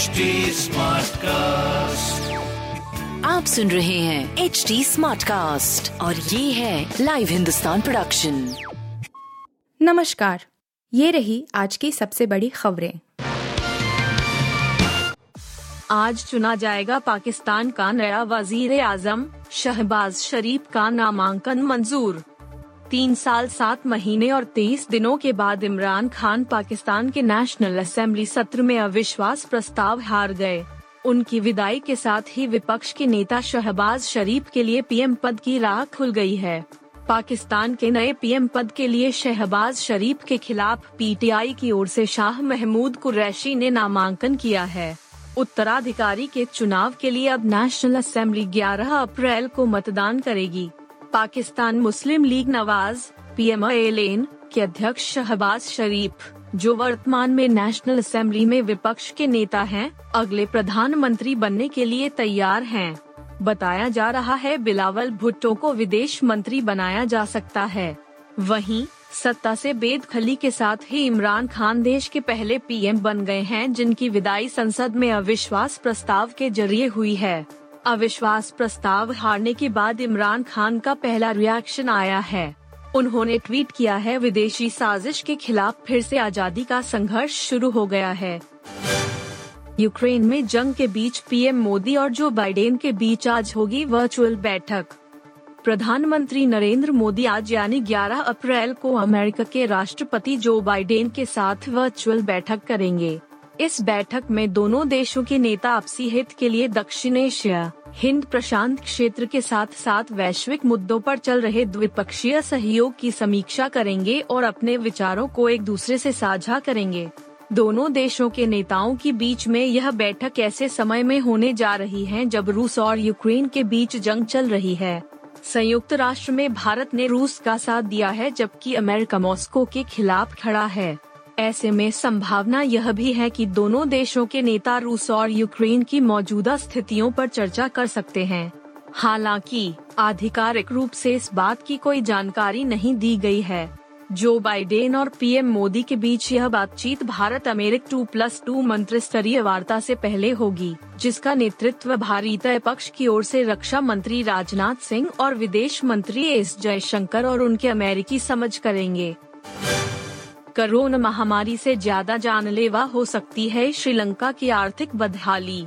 HD cast आप सुन रहे हैं एच डी स्मार्ट कास्ट और ये है लाइव हिंदुस्तान प्रोडक्शन नमस्कार। ये रही आज की सबसे बड़ी खबरें। आज चुना जाएगा पाकिस्तान का नया वज़ीर आज़म शहबाज शरीफ का नामांकन मंजूर। तीन साल, सात महीने और तेईस दिनों के बाद इमरान खान पाकिस्तान के नेशनल असेंबली सत्र में अविश्वास प्रस्ताव हार गए। उनकी विदाई के साथ ही विपक्ष के नेता शहबाज शरीफ के लिए पीएम पद की राह खुल गई है। पाकिस्तान के नए पीएम पद के लिए शहबाज शरीफ के खिलाफ पीटीआई की ओर से शाह महमूद कुरैशी ने नामांकन किया है। उत्तराधिकारी के चुनाव के लिए अब नेशनल असेंबली 11 अप्रैल को मतदान करेगी। Pakistan Muslim League Nawaz PM L N के अध्यक्ष शहबाज शरीफ जो वर्तमान में नेशनल असेंबली में विपक्ष के नेता हैं, अगले प्रधानमंत्री बनने के लिए तैयार हैं। बताया जा रहा है बिलावल भुट्टो को विदेश मंत्री बनाया जा सकता है वहीं सत्ता से बेदखली के साथ ही इमरान खान देश के पहले पीएम बन गए हैं जिनकी विदाई संसद में अविश्वास प्रस्ताव के ज़रिए हुई है अविश्वास प्रस्ताव हारने के बाद इमरान खान का पहला रिएक्शन आया है। उन्होंने ट्वीट किया है, विदेशी साजिश के खिलाफ फिर से आज़ादी का संघर्ष शुरू हो गया है। यूक्रेन में जंग के बीच पीएम मोदी और जो बाइडेन के बीच आज होगी वर्चुअल बैठक। प्रधानमंत्री नरेंद्र मोदी आज यानी 11 अप्रैल को अमेरिका के राष्ट्रपति जो बाइडेन के साथ वर्चुअल बैठक करेंगे। इस बैठक में दोनों देशों के नेता आपसी हित के लिए दक्षिण एशिया हिंद प्रशांत क्षेत्र के साथ साथ वैश्विक मुद्दों पर चल रहे द्विपक्षीय सहयोग की समीक्षा करेंगे और अपने विचारों को एक दूसरे से साझा करेंगे। दोनों देशों के नेताओं के बीच में यह बैठक ऐसे समय में होने जा रही है जब रूस और यूक्रेन के बीच जंग चल रही है। संयुक्त राष्ट्र में भारत ने रूस का साथ दिया है जबकि अमेरिका मॉस्को के खिलाफ खड़ा है। ऐसे में संभावना यह भी है कि दोनों देशों के नेता रूस और यूक्रेन की मौजूदा स्थितियों पर चर्चा कर सकते हैं। हालाँकि, आधिकारिक रूप से इस बात की कोई जानकारी नहीं दी गई है। जो बाइडेन और पीएम मोदी के बीच यह बातचीत Bharat America two plus two मंत्री स्तरीय वार्ता से पहले होगी, जिसका नेतृत्व भारतीय पक्ष की ओर से रक्षा मंत्री राजनाथ सिंह और विदेश मंत्री एस जयशंकर और उनके अमेरिकी समझ करेंगे। कोरोना महामारी से ज़्यादा जानलेवा हो सकती है श्रीलंका की आर्थिक बदहाली।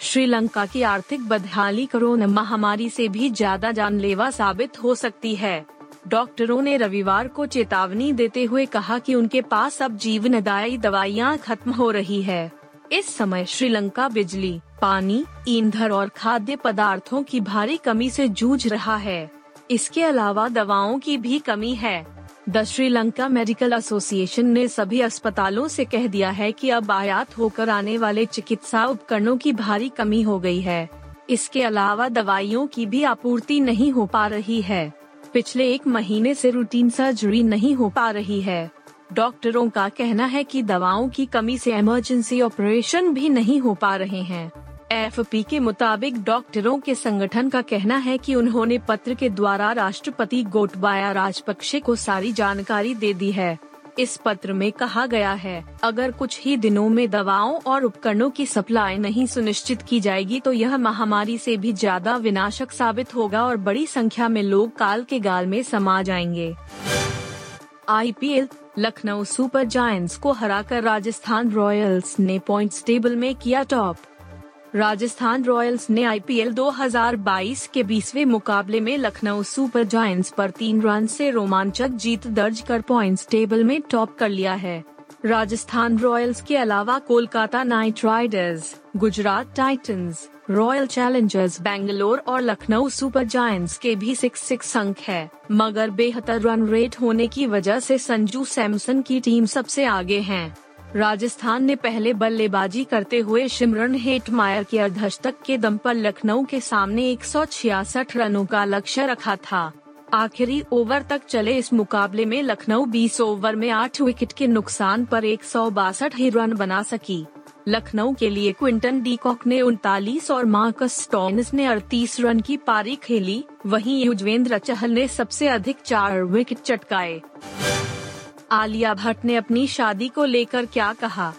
श्रीलंका की आर्थिक बदहाली कोरोना महामारी से भी ज़्यादा जानलेवा साबित हो सकती है। डॉक्टरों ने रविवार को चेतावनी देते हुए कहा कि उनके पास अब जीवनदायी दवाइयाँ खत्म हो रही है। इस समय श्रीलंका बिजली, पानी, ईंधन और खाद्य पदार्थों की भारी कमी से जूझ रहा है। इसके अलावा दवाओं की भी कमी है। द श्रीलंका मेडिकल एसोसिएशन ने सभी अस्पतालों से कह दिया है कि अब आयात होकर आने वाले चिकित्सा उपकरणों की भारी कमी हो गई है। इसके अलावा दवाइयों की भी आपूर्ति नहीं हो पा रही है। पिछले एक महीने से रूटीन सर्जरी नहीं हो पा रही है। डॉक्टरों का कहना है कि दवाओं की कमी से इमरजेंसी ऑपरेशन भी नहीं हो पा रहे हैं। एफ़ के मुताबिक डॉक्टरों के संगठन का कहना है कि उन्होंने पत्र के द्वारा राष्ट्रपति गोटबाया राजपक्षे को सारी जानकारी दे दी है। इस पत्र में कहा गया है, अगर कुछ ही दिनों में दवाओं और उपकरणों की सप्लाई नहीं सुनिश्चित की जाएगी तो यह महामारी से भी ज़्यादा विनाशक साबित होगा और बड़ी संख्या में लोग काल के गाल में समा जाएँगे। आईपीएल लखनऊ सुपर जायंट्स को हराकर राजस्थान रॉयल्स ने पॉइंट्स टेबल में किया टॉप। राजस्थान रॉयल्स ने आईपीएल 2022 के 20वें मुकाबले में लखनऊ सुपर जायंट्स पर तीन रन से रोमांचक जीत दर्ज कर पॉइंट्स टेबल में टॉप कर लिया है। राजस्थान रॉयल्स के अलावा Kolkata Knight Riders, Gujarat Titans, Royal Challengers Bangalore और लखनऊ सुपर जायंट्स के भी सिक्स सिक्स अंक है। मगर बेहतर रन रेट होने की वजह से संजू सैमसन की टीम सबसे आगे है। राजस्थान ने पहले बल्लेबाजी करते हुए सिमरन हेटमायर के अर्धशतक के दम पर लखनऊ के सामने एक सौ छियासठ रनों का लक्ष्य रखा था। आखिरी ओवर तक चले इस मुकाबले में लखनऊ 20 ओवर में 8 विकेट के नुकसान पर एक ही रन बना सकी। लखनऊ के लिए क्विंटन डीकॉक ने उनतालीस और मार्कस स्टोन्स ने अड़तीस रन की पारी खेली, वहीं युजवेंद्र चहल ने सबसे अधिक चार विकेट चटकाए। आलिया भट्ट ने अपनी शादी को लेकर क्या कहा?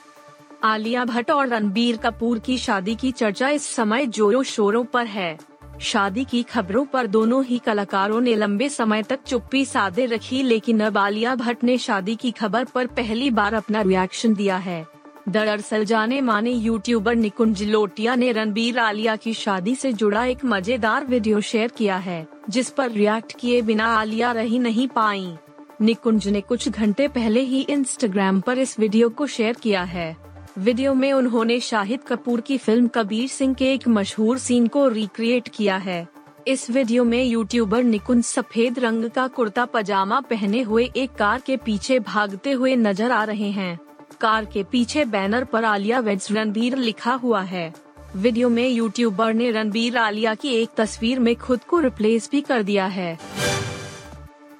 आलिया भट्ट और रणबीर कपूर की शादी की चर्चा इस समय जोरों शोरों पर है। शादी की खबरों पर दोनों ही कलाकारों ने लंबे समय तक चुप्पी साधे रखी लेकिन अब आलिया भट्ट ने शादी की खबर पर पहली बार अपना रिएक्शन दिया है। दरअसल जाने माने यूट्यूबर निकुंज लोटिया ने रणबीर आलिया की शादी से जुड़ा एक मज़ेदार वीडियो शेयर किया है, जिस पर रिएक्ट किए बिना आलिया रही नहीं पाई। निकुंज ने कुछ घंटे पहले ही इंस्टाग्राम पर इस वीडियो को शेयर किया है। वीडियो में उन्होंने शाहिद कपूर की फ़िल्म कबीर सिंह के एक मशहूर सीन को रिक्रिएट किया है। इस वीडियो में यूट्यूबर निकुंज सफ़ेद रंग का कुर्ता पजामा पहने हुए एक कार के पीछे भागते हुए नज़र आ रहे हैं। कार के पीछे बैनर पर आलिया वेड्स रणबीर लिखा हुआ है। वीडियो में यूट्यूबर ने रणबीर आलिया की एक तस्वीर में खुद को रिप्लेस भी कर दिया है।